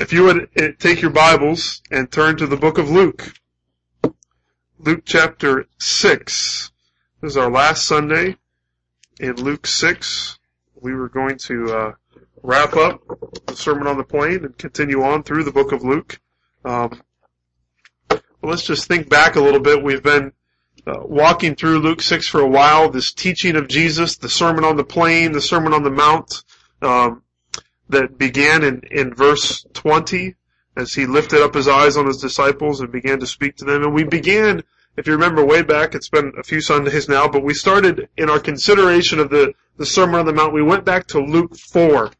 If you would eh, take your Bibles and turn to the book of Luke. Luke chapter 6. This is our last Sunday in Luke 6. We were going to uh, wrap up the Sermon on the Plain and continue on through the book of Luke. Um, let's just think back a little bit. We've been uh, walking through Luke 6 for a while, this teaching of Jesus, the Sermon on the Plain, the Sermon on the Mount. Um, that began in, in verse 20 as he lifted up his eyes on his disciples and began to speak to them. And we began, if you remember way back, it's been a few Sundays now, but we started in our consideration of the, the Sermon on the Mount. We went back to Luke 4.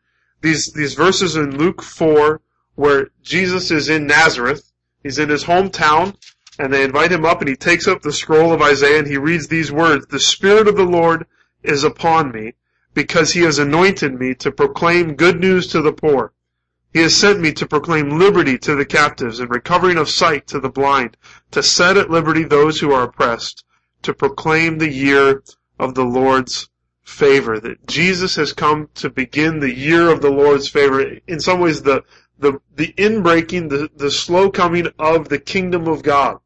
These, these verses in Luke 4 where Jesus is in Nazareth. He's in his hometown and they invite him up and he takes up the scroll of Isaiah and he reads these words, The Spirit of the Lord is upon me because he has anointed me to proclaim good news to the poor. He has sent me to proclaim liberty to the captives and recovering of sight to the blind, to set at liberty those who are oppressed, to proclaim the year of the Lord's favor. That Jesus has come to begin the year of the Lord's favor. In some ways, the the the inbreaking, the the slow coming of the kingdom of God.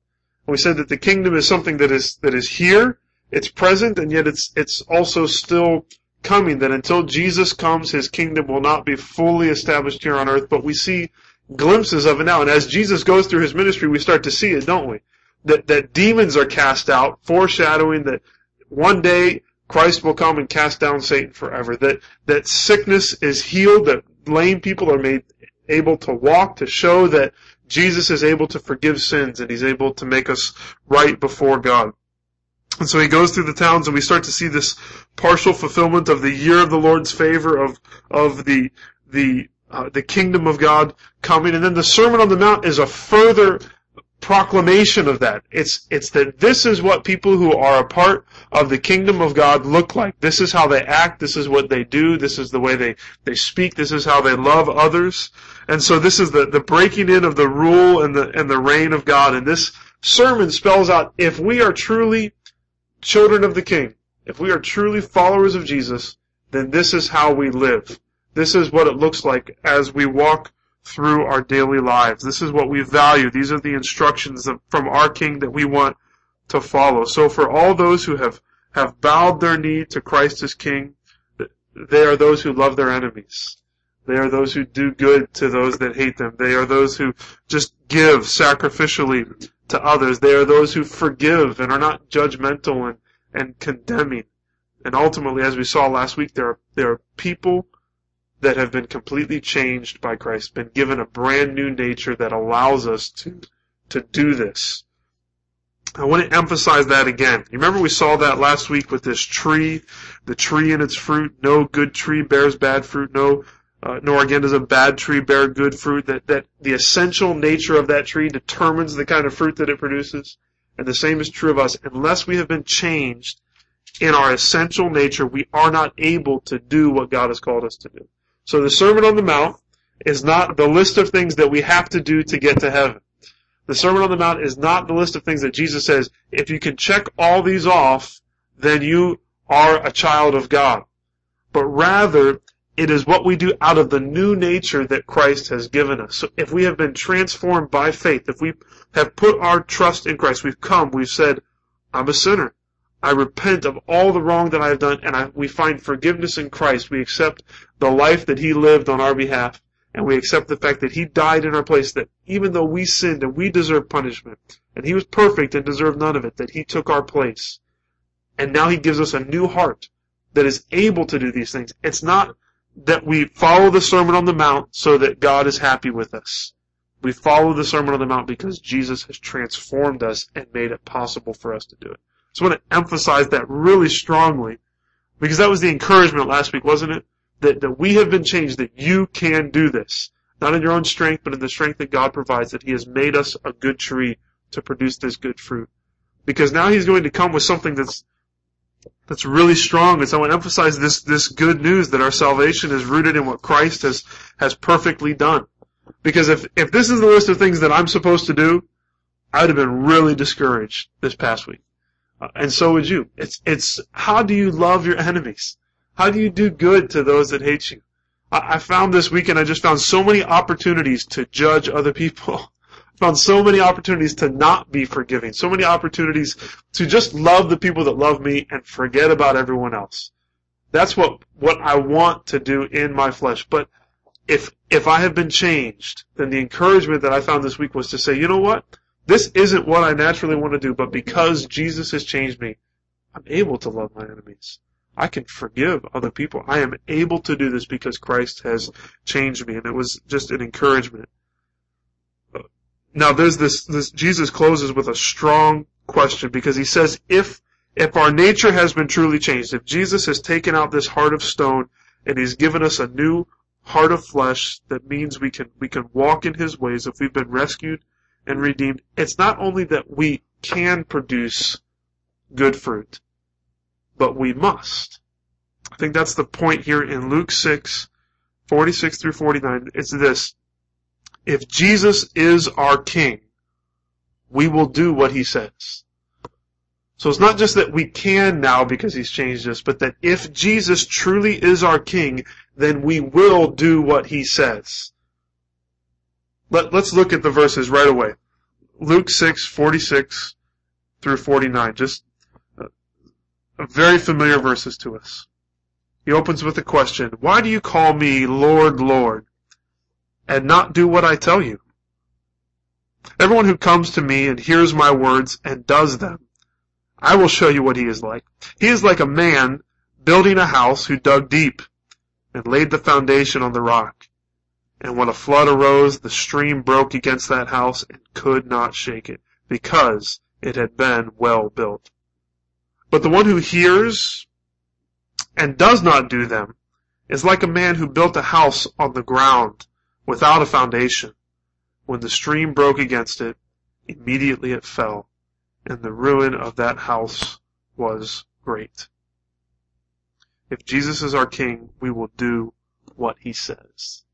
We said that the kingdom is something that is that is here, it's present, and yet it's it's also still coming, that until Jesus comes, his kingdom will not be fully established here on earth, but we see glimpses of it now. And as Jesus goes through his ministry, we start to see it, don't we? That, that demons are cast out, foreshadowing that one day Christ will come and cast down Satan forever. That, that sickness is healed, that lame people are made able to walk, to show that Jesus is able to forgive sins and he's able to make us right before God. And so he goes through the towns and we start to see this partial fulfillment of the year of the Lord's favor of, of the, the, uh, the kingdom of God coming. And then the Sermon on the Mount is a further proclamation of that. It's, it's that this is what people who are a part of the kingdom of God look like. This is how they act. This is what they do. This is the way they, they speak. This is how they love others. And so this is the, the breaking in of the rule and the, and the reign of God. And this sermon spells out if we are truly children of the King, if we are truly followers of Jesus, then this is how we live. This is what it looks like as we walk through our daily lives. This is what we value. These are the instructions from our King that we want to follow. So for all those who have, have bowed their knee to Christ as King, they are those who love their enemies. They are those who do good to those that hate them. They are those who just give sacrificially to others. They are those who forgive and are not judgmental and, and condemning. And ultimately, as we saw last week, there are, there are people that have been completely changed by Christ, been given a brand new nature that allows us to, to do this. I want to emphasize that again. You remember we saw that last week with this tree, the tree and its fruit. No good tree bears bad fruit. No uh, nor again does a bad tree bear good fruit, that, that the essential nature of that tree determines the kind of fruit that it produces. And the same is true of us. Unless we have been changed in our essential nature, we are not able to do what God has called us to do. So the Sermon on the Mount is not the list of things that we have to do to get to heaven. The Sermon on the Mount is not the list of things that Jesus says, if you can check all these off, then you are a child of God. But rather, it is what we do out of the new nature that Christ has given us. So if we have been transformed by faith, if we have put our trust in Christ, we've come, we've said, I'm a sinner. I repent of all the wrong that I have done, and I, we find forgiveness in Christ. We accept the life that He lived on our behalf, and we accept the fact that He died in our place, that even though we sinned and we deserve punishment, and He was perfect and deserved none of it, that He took our place. And now He gives us a new heart that is able to do these things. It's not that we follow the Sermon on the Mount so that God is happy with us. We follow the Sermon on the Mount because Jesus has transformed us and made it possible for us to do it. So I want to emphasize that really strongly because that was the encouragement last week, wasn't it? That, that we have been changed, that you can do this. Not in your own strength, but in the strength that God provides, that He has made us a good tree to produce this good fruit. Because now He's going to come with something that's that's really strong. And so I want to emphasize this, this good news that our salvation is rooted in what Christ has, has perfectly done. Because if, if this is the list of things that I'm supposed to do, I would have been really discouraged this past week. Uh, and so would you. It's, it's, how do you love your enemies? How do you do good to those that hate you? I, I found this weekend, I just found so many opportunities to judge other people. found so many opportunities to not be forgiving, so many opportunities to just love the people that love me and forget about everyone else. That's what, what I want to do in my flesh. But if, if I have been changed, then the encouragement that I found this week was to say, you know what? This isn't what I naturally want to do, but because Jesus has changed me, I'm able to love my enemies. I can forgive other people. I am able to do this because Christ has changed me. And it was just an encouragement. Now there's this, this, Jesus closes with a strong question because he says, if, if our nature has been truly changed, if Jesus has taken out this heart of stone and he's given us a new heart of flesh, that means we can, we can walk in his ways if we've been rescued and redeemed. It's not only that we can produce good fruit, but we must. I think that's the point here in Luke 6, 46 through 49. It's this. If Jesus is our King, we will do what He says. So it's not just that we can now because He's changed us, but that if Jesus truly is our King, then we will do what He says. Let, us look at the verses right away. Luke 6, 46 through 49. Just very familiar verses to us. He opens with a question. Why do you call me Lord, Lord, and not do what I tell you? Everyone who comes to me and hears my words and does them, I will show you what he is like. He is like a man building a house who dug deep and laid the foundation on the rock. And when a flood arose, the stream broke against that house and could not shake it, because it had been well built. But the one who hears and does not do them is like a man who built a house on the ground without a foundation. When the stream broke against it, immediately it fell, and the ruin of that house was great. If Jesus is our King, we will do what he says.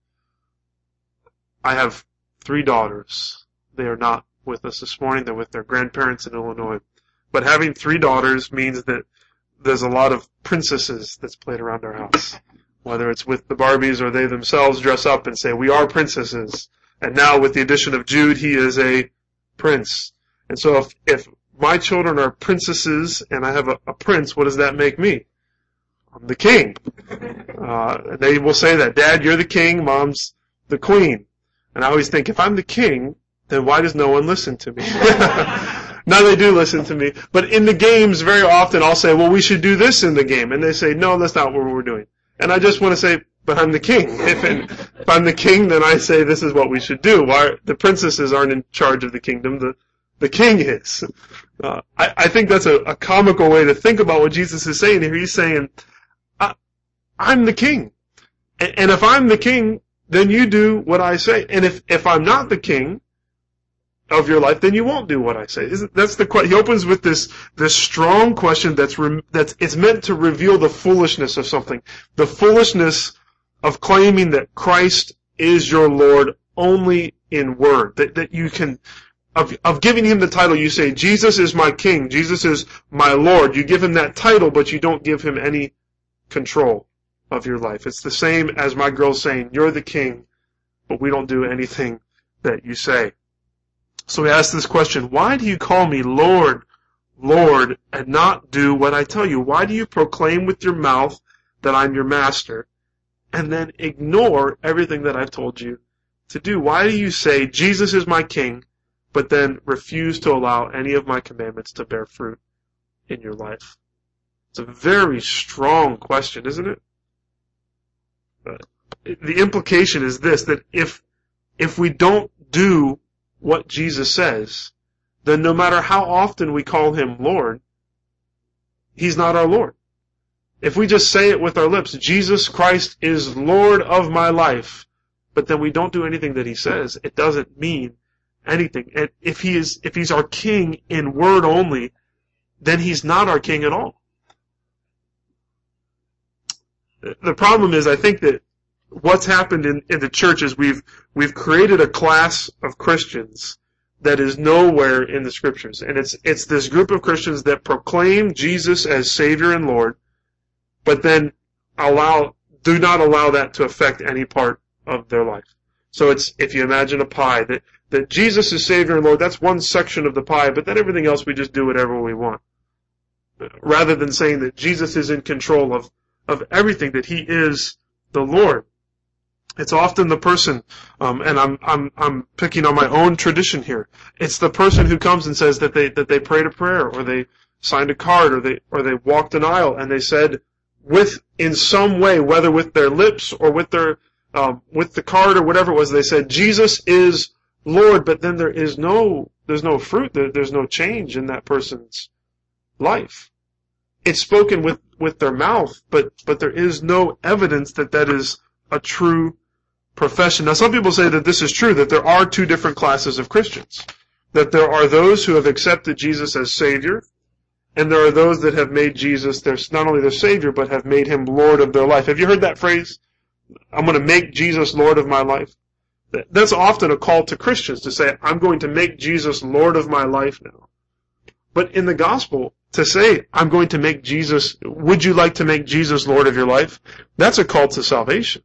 I have three daughters. They are not with us this morning. They're with their grandparents in Illinois. But having three daughters means that there's a lot of princesses that's played around our house. Whether it's with the Barbies or they themselves dress up and say, we are princesses. And now with the addition of Jude, he is a prince. And so if, if my children are princesses and I have a, a prince, what does that make me? I'm the king. Uh, they will say that, Dad, you're the king, Mom's the queen. And I always think, if I'm the king, then why does no one listen to me? now they do listen to me. But in the games, very often I'll say, well, we should do this in the game. And they say, no, that's not what we're doing. And I just want to say, but I'm the king. If, if I'm the king, then I say this is what we should do. Why the princesses aren't in charge of the kingdom? The the king is. Uh, I, I think that's a, a comical way to think about what Jesus is saying here. He's saying, I, am the king, and, and if I'm the king, then you do what I say. And if, if I'm not the king of your life, then you won't do what I say. That's the question. He opens with this, this strong question that's, re, that's, it's meant to reveal the foolishness of something. The foolishness of claiming that Christ is your Lord only in word. That, that you can, of, of giving him the title, you say, Jesus is my king, Jesus is my Lord. You give him that title, but you don't give him any control of your life. It's the same as my girl saying, You're the king, but we don't do anything that you say. So we ask this question Why do you call me Lord, Lord, and not do what I tell you? Why do you proclaim with your mouth that I'm your master, and then ignore everything that I've told you to do? Why do you say, Jesus is my king, but then refuse to allow any of my commandments to bear fruit in your life? It's a very strong question, isn't it? the implication is this, that if, if we don't do what Jesus says, then no matter how often we call him Lord, he's not our Lord. If we just say it with our lips, Jesus Christ is Lord of my life, but then we don't do anything that he says, it doesn't mean anything. And if he is, if he's our king in word only, then he's not our king at all. The problem is, I think that what's happened in, in the church is we've we've created a class of Christians that is nowhere in the scriptures. And it's it's this group of Christians that proclaim Jesus as Savior and Lord, but then allow do not allow that to affect any part of their life. So it's, if you imagine a pie, that, that Jesus is Savior and Lord, that's one section of the pie, but then everything else we just do whatever we want. Rather than saying that Jesus is in control of, of everything, that He is the Lord. It's often the person, um, and I'm I'm I'm picking on my own tradition here. It's the person who comes and says that they that they prayed a prayer, or they signed a card, or they or they walked an aisle, and they said with in some way, whether with their lips or with their um, with the card or whatever it was, they said Jesus is Lord, but then there is no there's no fruit, there, there's no change in that person's life. It's spoken with with their mouth, but but there is no evidence that that is a true profession. Now, some people say that this is true, that there are two different classes of Christians. That there are those who have accepted Jesus as Savior, and there are those that have made Jesus their, not only their Savior, but have made Him Lord of their life. Have you heard that phrase? I'm going to make Jesus Lord of my life. That's often a call to Christians to say, I'm going to make Jesus Lord of my life now. But in the gospel, to say, I'm going to make Jesus, would you like to make Jesus Lord of your life? That's a call to salvation.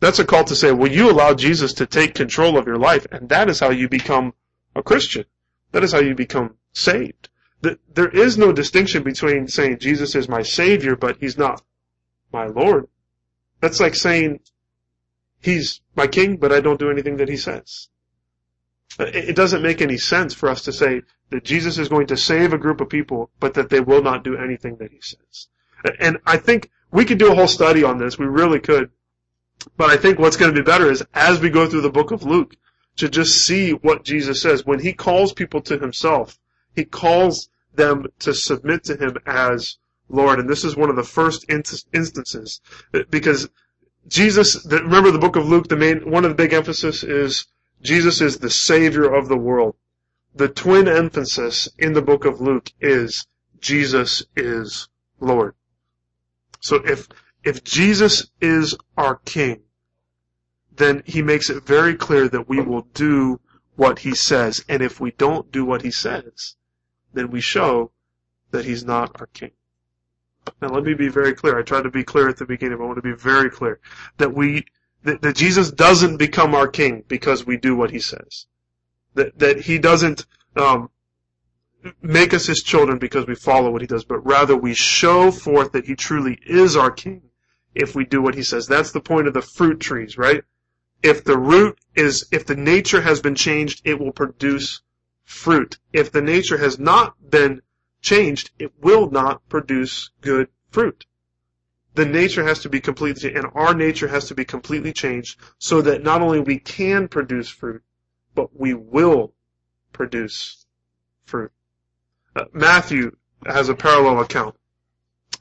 That's a call to say, will you allow Jesus to take control of your life? And that is how you become a Christian. That is how you become saved. There is no distinction between saying Jesus is my Savior, but He's not my Lord. That's like saying He's my King, but I don't do anything that He says. Uh, it doesn't make any sense for us to say that Jesus is going to save a group of people, but that they will not do anything that He says. And I think we could do a whole study on this. We really could. But I think what's going to be better is as we go through the book of Luke, to just see what Jesus says. When he calls people to himself, he calls them to submit to him as Lord. And this is one of the first instances. Because Jesus, remember the book of Luke, the main, one of the big emphasis is Jesus is the Savior of the world. The twin emphasis in the book of Luke is Jesus is Lord. So if if Jesus is our king, then he makes it very clear that we will do what he says. And if we don't do what he says, then we show that he's not our king. Now let me be very clear. I tried to be clear at the beginning, but I want to be very clear that we that, that Jesus doesn't become our king because we do what he says. That that he doesn't um, make us his children because we follow what he does, but rather we show forth that he truly is our king if we do what he says. That's the point of the fruit trees, right? If the root is, if the nature has been changed, it will produce fruit. If the nature has not been changed, it will not produce good fruit. The nature has to be completely, and our nature has to be completely changed so that not only we can produce fruit, but we will produce fruit. Uh, Matthew has a parallel account.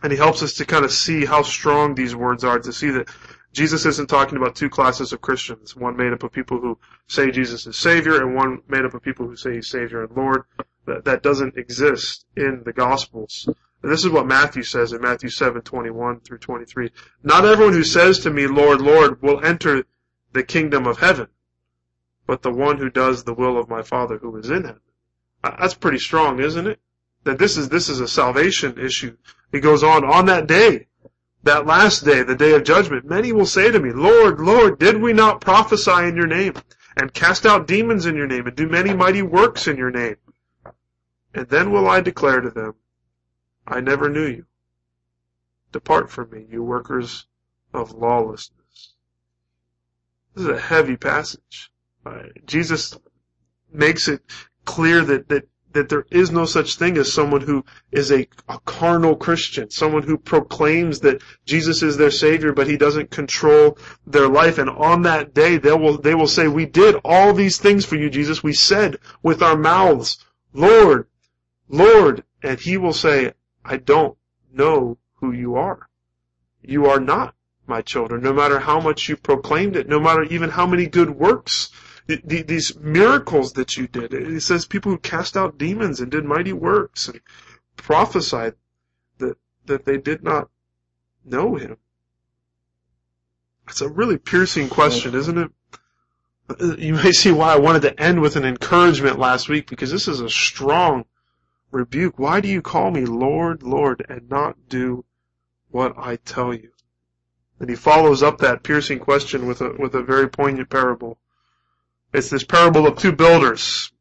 And he helps us to kind of see how strong these words are, to see that Jesus isn't talking about two classes of Christians, one made up of people who say Jesus is Savior, and one made up of people who say He's Savior and Lord. That, that doesn't exist in the Gospels. And this is what Matthew says in Matthew 7, 21 through 23. Not everyone who says to me, Lord, Lord, will enter the kingdom of heaven, but the one who does the will of my Father who is in heaven. That's pretty strong, isn't it? That this is, this is a salvation issue he goes on, on that day, that last day, the day of judgment, many will say to me, Lord, Lord, did we not prophesy in your name, and cast out demons in your name, and do many mighty works in your name? And then will I declare to them, I never knew you. Depart from me, you workers of lawlessness. This is a heavy passage. Uh, Jesus makes it clear that, that that there is no such thing as someone who is a, a, carnal Christian, someone who proclaims that Jesus is their Savior, but He doesn't control their life. And on that day, they will, they will say, we did all these things for you, Jesus. We said with our mouths, Lord, Lord. And He will say, I don't know who you are. You are not my children, no matter how much you proclaimed it, no matter even how many good works the, these miracles that you did. It says people who cast out demons and did mighty works and prophesied that, that they did not know him. It's a really piercing question, isn't it? Uh, you may see why I wanted to end with an encouragement last week because this is a strong rebuke. Why do you call me Lord, Lord and not do what I tell you? And he follows up that piercing question with a, with a very poignant parable. It's this parable of two builders.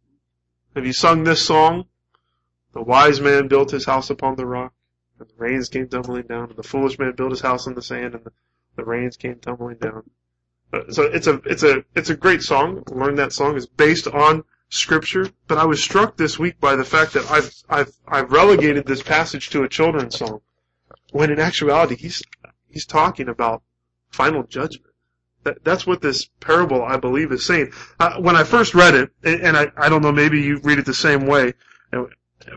Have you sung this song? The wise man built his house upon the rock, and the rains came tumbling down, and the foolish man built his house on the sand, and the, the rains came tumbling down. Uh, so it's a, it's a, it's a great song. Learn that song. It's based on scripture, but I was struck this week by the fact that I've, I've, I've relegated this passage to a children's song, when in actuality he's, he's talking about final judgment. That, that's what this parable, I believe, is saying. Uh, when I first read it, and I, I don't know, maybe you read it the same way.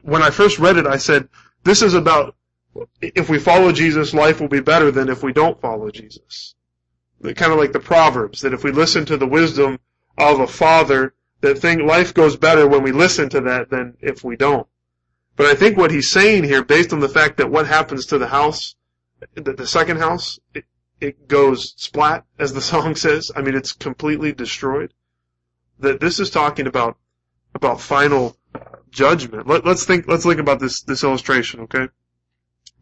When I first read it, I said, this is about if we follow Jesus, life will be better than if we don't follow Jesus. Kind of like the Proverbs, that if we listen to the wisdom of a father, that thing, life goes better when we listen to that than if we don't. But I think what he's saying here, based on the fact that what happens to the house, the, the second house, it, it goes splat, as the song says. I mean, it's completely destroyed. That this is talking about about final judgment. Let, us think. Let's think about this this illustration. Okay,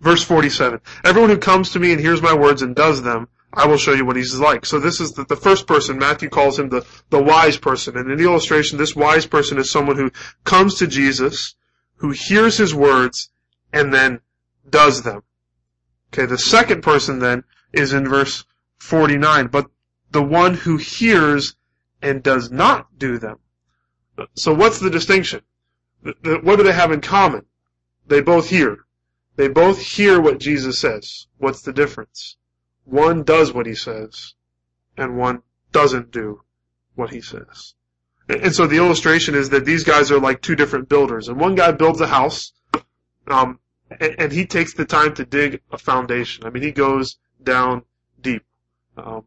verse forty-seven. Everyone who comes to me and hears my words and does them, I will show you what he's like. So this is the, the first person. Matthew calls him the the wise person, and in the illustration, this wise person is someone who comes to Jesus, who hears his words, and then does them. Okay, the second person then is in verse 49. But the one who hears and does not do them. So what's the distinction? What do they have in common? They both hear. They both hear what Jesus says. What's the difference? One does what he says, and one doesn't do what he says. And so the illustration is that these guys are like two different builders. And one guy builds a house, um, and, he takes the time to dig a foundation. I mean, he goes down deep. Um,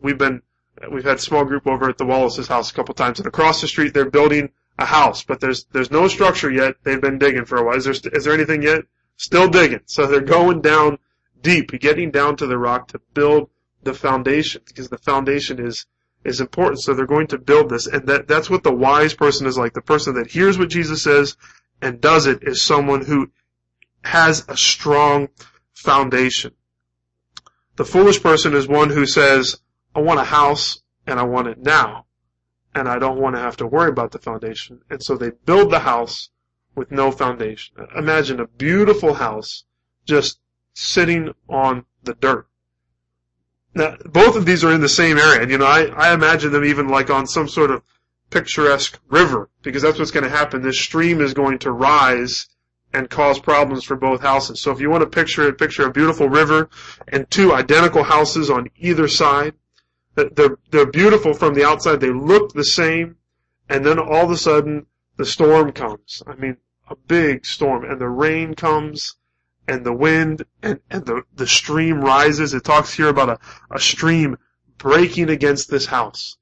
we've been we've had a small group over at the Wallace's house a couple times, and across the street they're building a house, but there's there's no structure yet. They've been digging for a while. Is there is there anything yet? Still digging. So they're going down deep, getting down to the rock to build the foundation because the foundation is is important. So they're going to build this, and that that's what the wise person is like. The person that hears what Jesus says and does it is someone who has a strong foundation. The foolish person is one who says, I want a house and I want it now. And I don't want to have to worry about the foundation. And so they build the house with no foundation. Imagine a beautiful house just sitting on the dirt. Now, both of these are in the same area. And, you know, I, I imagine them even like on some sort of picturesque river, because that's what's going to happen. This stream is going to rise and cause problems for both houses. So if you want to picture it, picture a beautiful river and two identical houses on either side. They're, they're beautiful from the outside. They look the same. And then all of a sudden, the storm comes. I mean, a big storm. And the rain comes and the wind and, and the, the stream rises. It talks here about a, a stream breaking against this house.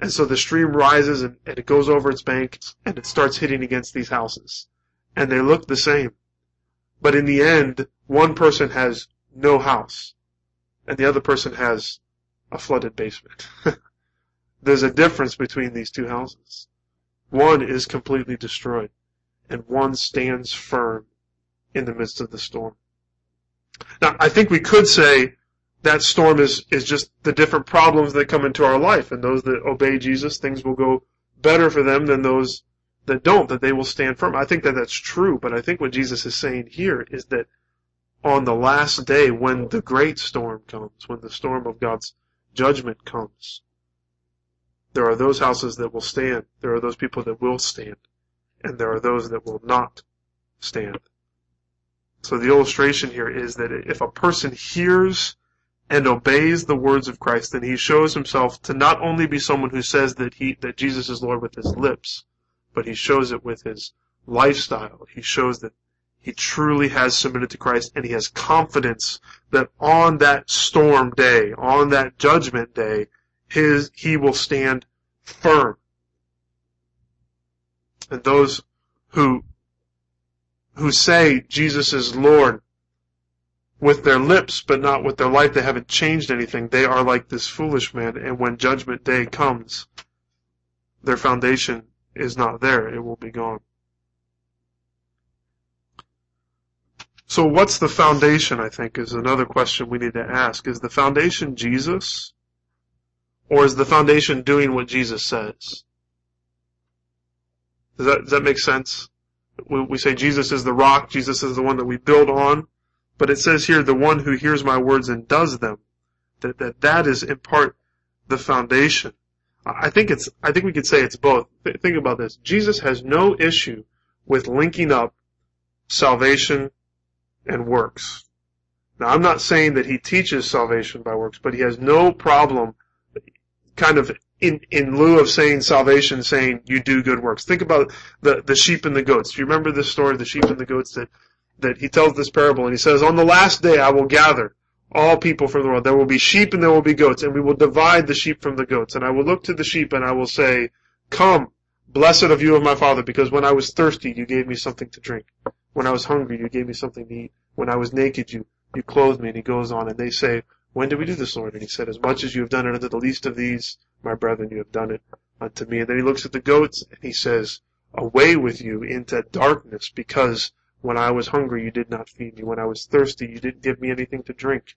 And so the stream rises and, and it goes over its bank and it starts hitting against these houses and they look the same. But in the end, one person has no house, and the other person has a flooded basement. There's a difference between these two houses. One is completely destroyed, and one stands firm in the midst of the storm. Now, I think we could say that storm is, is just the different problems that come into our life, and those that obey Jesus, things will go better for them than those that don't, that they will stand firm. I think that that's true, but I think what Jesus is saying here is that on the last day, when the great storm comes, when the storm of God's judgment comes, there are those houses that will stand. There are those people that will stand. And there are those that will not stand. So the illustration here is that if a person hears and obeys the words of Christ, then he shows himself to not only be someone who says that he, that Jesus is Lord with his lips, but he shows it with his lifestyle. He shows that he truly has submitted to Christ and he has confidence that on that storm day, on that judgment day, his, he will stand firm. And those who, who say Jesus is Lord with their lips but not with their life, they haven't changed anything. They are like this foolish man and when judgment day comes, their foundation is not there, it will be gone. So what's the foundation, I think, is another question we need to ask. Is the foundation Jesus? Or is the foundation doing what Jesus says? Does that, does that make sense? We, we say Jesus is the rock, Jesus is the one that we build on, but it says here, the one who hears my words and does them. That, that, that is in part the foundation. I think it's, I think we could say it's both. Think about this. Jesus has no issue with linking up salvation and works. Now I'm not saying that he teaches salvation by works, but he has no problem kind of in, in lieu of saying salvation, saying you do good works. Think about the, the sheep and the goats. Do you remember this story, the sheep and the goats that, that he tells this parable and he says, on the last day I will gather all people from the world. There will be sheep and there will be goats, and we will divide the sheep from the goats. And I will look to the sheep and I will say, Come, blessed of you of my Father, because when I was thirsty, you gave me something to drink. When I was hungry, you gave me something to eat. When I was naked, you, you clothed me. And he goes on, and they say, When did we do this, Lord? And he said, As much as you have done it unto the least of these, my brethren, you have done it unto me. And then he looks at the goats, and he says, Away with you into darkness, because when I was hungry, you did not feed me. When I was thirsty, you didn't give me anything to drink.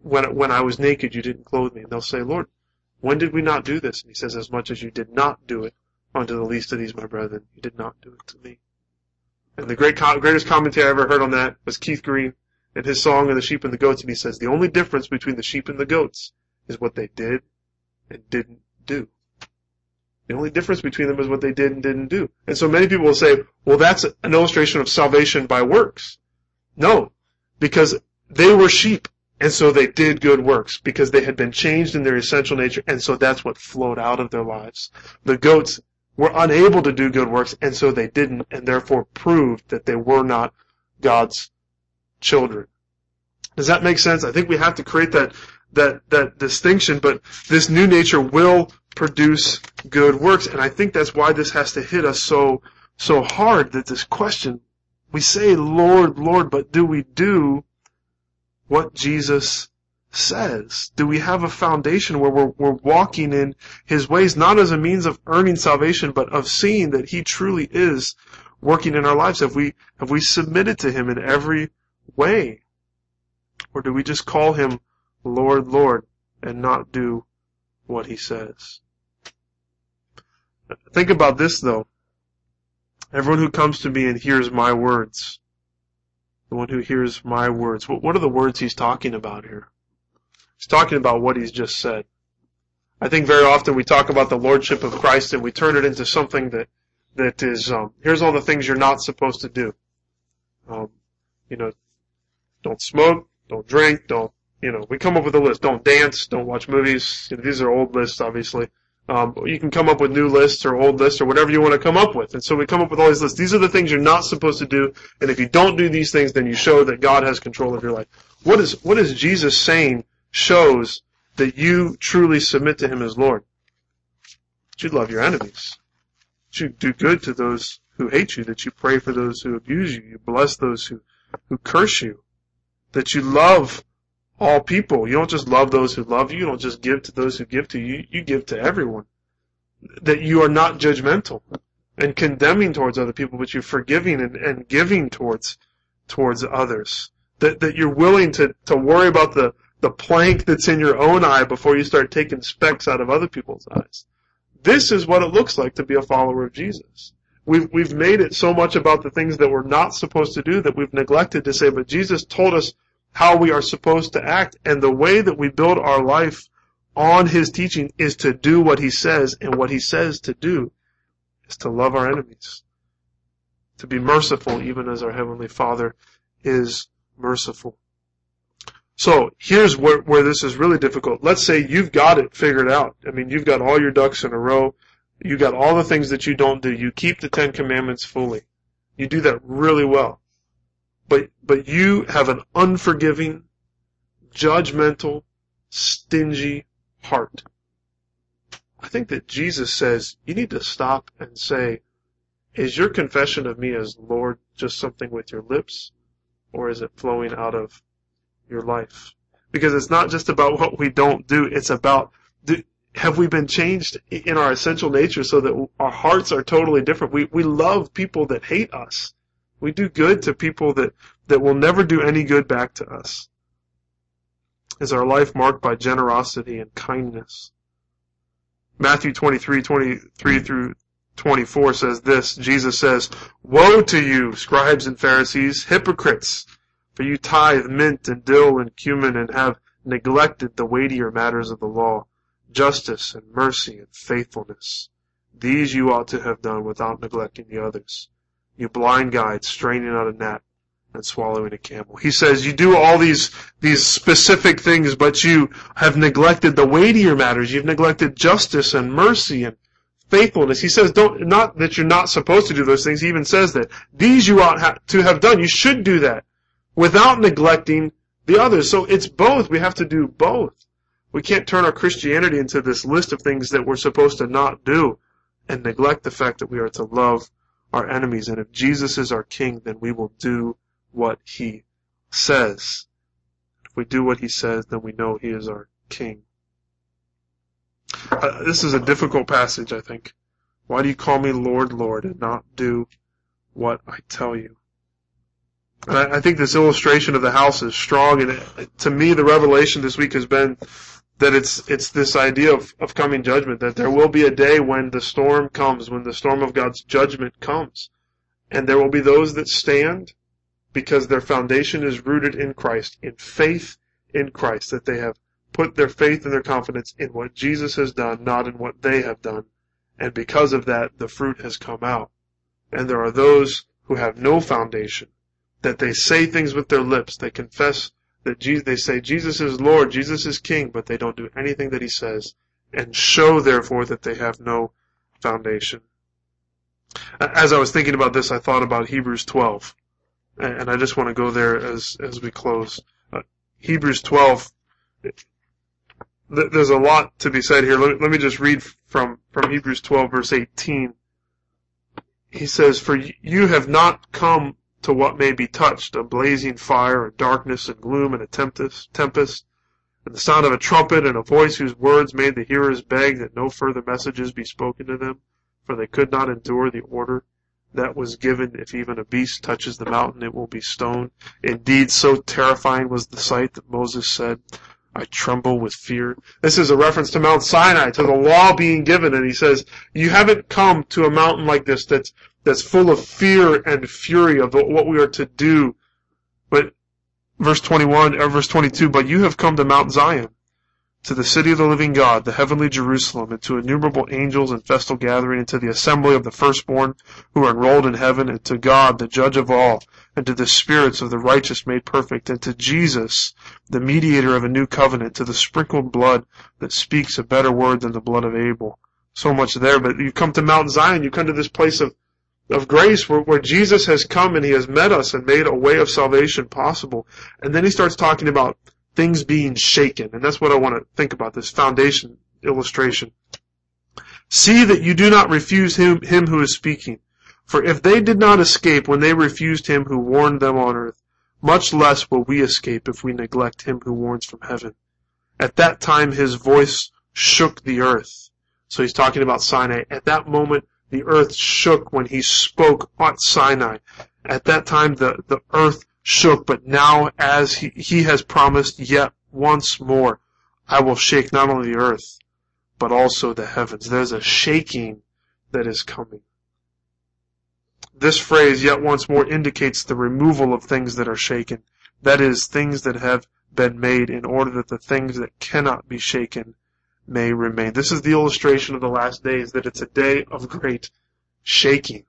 When, when I was naked, you didn't clothe me. And they'll say, Lord, when did we not do this? And he says, as much as you did not do it unto the least of these, my brethren, you did not do it to me. And the great, greatest commentary I ever heard on that was Keith Green and his song of the sheep and the goats. And he says, the only difference between the sheep and the goats is what they did and didn't do. The only difference between them is what they did and didn't do. And so many people will say, well, that's an illustration of salvation by works. No, because they were sheep and so they did good works because they had been changed in their essential nature, and so that's what flowed out of their lives. The goats were unable to do good works, and so they didn't, and therefore proved that they were not God's children. Does that make sense? I think we have to create that that that distinction, but this new nature will produce good works, and I think that's why this has to hit us so so hard that this question we say Lord, Lord, but do we do what Jesus says? Do we have a foundation where we're, we're walking in His ways, not as a means of earning salvation, but of seeing that He truly is working in our lives? Have we, have we submitted to Him in every way? Or do we just call Him Lord, Lord, and not do what He says? Think about this though. Everyone who comes to me and hears my words the one who hears my words. What are the words he's talking about here? He's talking about what he's just said. I think very often we talk about the lordship of Christ and we turn it into something that that is um, here's all the things you're not supposed to do. Um, you know, don't smoke, don't drink, don't you know. We come up with a list. Don't dance, don't watch movies. You know, these are old lists, obviously. Um, you can come up with new lists or old lists or whatever you want to come up with. And so we come up with all these lists. These are the things you're not supposed to do. And if you don't do these things, then you show that God has control of your life. What is, what is Jesus saying shows that you truly submit to Him as Lord? That you love your enemies. That you do good to those who hate you. That you pray for those who abuse you. You bless those who, who curse you. That you love all people. You don't just love those who love you. You don't just give to those who give to you. You give to everyone. That you are not judgmental and condemning towards other people, but you're forgiving and, and giving towards towards others. That that you're willing to, to worry about the, the plank that's in your own eye before you start taking specks out of other people's eyes. This is what it looks like to be a follower of Jesus. We've, we've made it so much about the things that we're not supposed to do that we've neglected to say, but Jesus told us how we are supposed to act. And the way that we build our life on His teaching is to do what He says, and what He says to do is to love our enemies. To be merciful even as our Heavenly Father is merciful. So here's where, where this is really difficult. Let's say you've got it figured out. I mean, you've got all your ducks in a row. You got all the things that you don't do. You keep the Ten Commandments fully. You do that really well but but you have an unforgiving, judgmental, stingy heart. I think that Jesus says you need to stop and say, is your confession of me as Lord just something with your lips, or is it flowing out of your life? Because it's not just about what we don't do, it's about do, have we been changed in our essential nature so that our hearts are totally different? We, we love people that hate us. We do good to people that, that will never do any good back to us? Is our life marked by generosity and kindness? Matthew 23, 23 through 24 says this, Jesus says, Woe to you, scribes and Pharisees, hypocrites! For you tithe mint and dill and cumin and have neglected the weightier matters of the law, justice and mercy and faithfulness. These you ought to have done without neglecting the others. You blind guides, straining out a gnat and swallowing a camel. He says you do all these, these specific things, but you have neglected the weightier matters. You've neglected justice and mercy and faithfulness. He says don't, not that you're not supposed to do those things. He even says that these you ought to have done. You should do that without neglecting the others. So it's both. We have to do both. We can't turn our Christianity into this list of things that we're supposed to not do and neglect the fact that we are to love our enemies. And if Jesus is our king, then we will do what he says. If we do what he says, then we know he is our king. Uh, this is a difficult passage, I think. Why do you call me Lord, Lord, and not do what I tell you? And I, I think this illustration of the house is strong, and it, to me, the revelation this week has been that it's it's this idea of, of coming judgment, that there will be a day when the storm comes, when the storm of God's judgment comes. And there will be those that stand because their foundation is rooted in Christ, in faith in Christ, that they have put their faith and their confidence in what Jesus has done, not in what they have done. And because of that, the fruit has come out. And there are those who have no foundation, that they say things with their lips, they confess that Jesus, they say Jesus is Lord, Jesus is King, but they don't do anything that He says, and show therefore that they have no foundation. As I was thinking about this, I thought about Hebrews 12, and I just want to go there as as we close. Uh, Hebrews 12. There's a lot to be said here. Let me, let me just read from from Hebrews 12 verse 18. He says, "For you have not come to what may be touched, a blazing fire, a darkness and gloom and a tempest, tempest, and the sound of a trumpet and a voice whose words made the hearers beg that no further messages be spoken to them, for they could not endure the order that was given. If even a beast touches the mountain, it will be stoned. Indeed, so terrifying was the sight that Moses said, I tremble with fear. This is a reference to Mount Sinai, to the law being given, and he says, you haven't come to a mountain like this that's that's full of fear and fury of what we are to do. But verse 21 or verse 22, but you have come to Mount Zion, to the city of the living God, the heavenly Jerusalem, and to innumerable angels in festal gathering, and to the assembly of the firstborn who are enrolled in heaven, and to God, the judge of all, and to the spirits of the righteous made perfect, and to Jesus, the mediator of a new covenant, to the sprinkled blood that speaks a better word than the blood of Abel. So much there, but you come to Mount Zion, you come to this place of of grace where, where Jesus has come and he has met us and made a way of salvation possible. And then he starts talking about things being shaken. And that's what I want to think about, this foundation illustration. See that you do not refuse him, him who is speaking. For if they did not escape when they refused him who warned them on earth, much less will we escape if we neglect him who warns from heaven. At that time his voice shook the earth. So he's talking about Sinai. At that moment, the earth shook when he spoke at Sinai. At that time the, the earth shook, but now as he, he has promised yet once more, I will shake not only the earth, but also the heavens. There's a shaking that is coming. This phrase, yet once more, indicates the removal of things that are shaken. That is, things that have been made in order that the things that cannot be shaken may remain. This is the illustration of the last days, that it's a day of great shaking.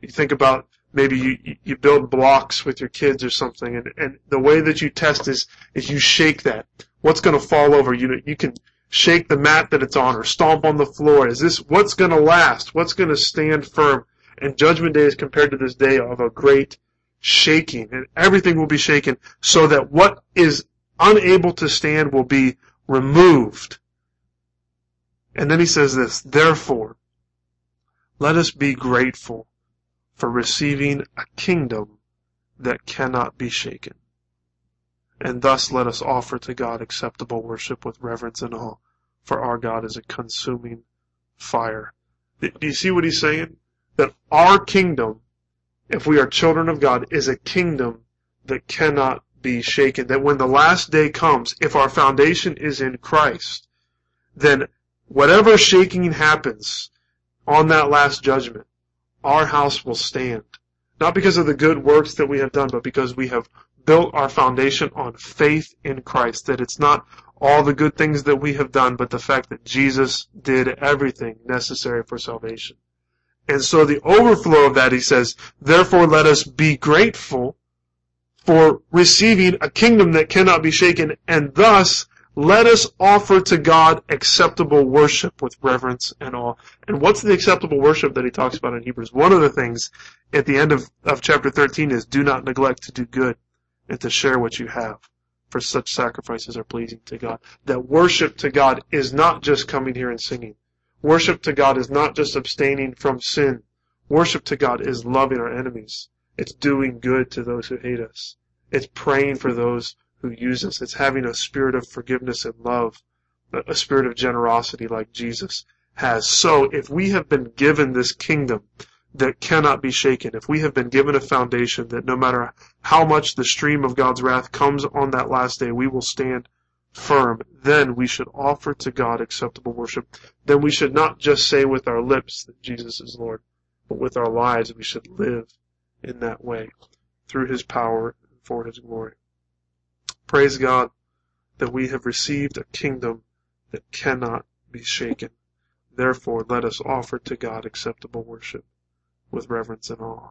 You think about maybe you, you build blocks with your kids or something, and, and the way that you test is, is you shake that. What's going to fall over? You, you can shake the mat that it's on or stomp on the floor. Is this, what's going to last? What's going to stand firm? And Judgment Day is compared to this day of a great shaking, and everything will be shaken so that what is unable to stand will be removed. And then he says this, therefore, let us be grateful for receiving a kingdom that cannot be shaken. And thus let us offer to God acceptable worship with reverence and awe, for our God is a consuming fire. Do you see what he's saying? That our kingdom if we are children of God, is a kingdom that cannot be shaken. That when the last day comes, if our foundation is in Christ, then whatever shaking happens on that last judgment, our house will stand. Not because of the good works that we have done, but because we have built our foundation on faith in Christ. That it's not all the good things that we have done, but the fact that Jesus did everything necessary for salvation. And so the overflow of that, he says, therefore let us be grateful for receiving a kingdom that cannot be shaken, and thus let us offer to God acceptable worship with reverence and awe. And what's the acceptable worship that he talks about in Hebrews? One of the things at the end of, of chapter 13 is do not neglect to do good and to share what you have for such sacrifices are pleasing to God. That worship to God is not just coming here and singing. Worship to God is not just abstaining from sin. Worship to God is loving our enemies. It's doing good to those who hate us. It's praying for those who use us. It's having a spirit of forgiveness and love, a spirit of generosity like Jesus has. So if we have been given this kingdom that cannot be shaken, if we have been given a foundation that no matter how much the stream of God's wrath comes on that last day, we will stand firm, then we should offer to God acceptable worship. Then we should not just say with our lips that Jesus is Lord, but with our lives we should live in that way through His power and for His glory. Praise God that we have received a kingdom that cannot be shaken. Therefore, let us offer to God acceptable worship with reverence and awe.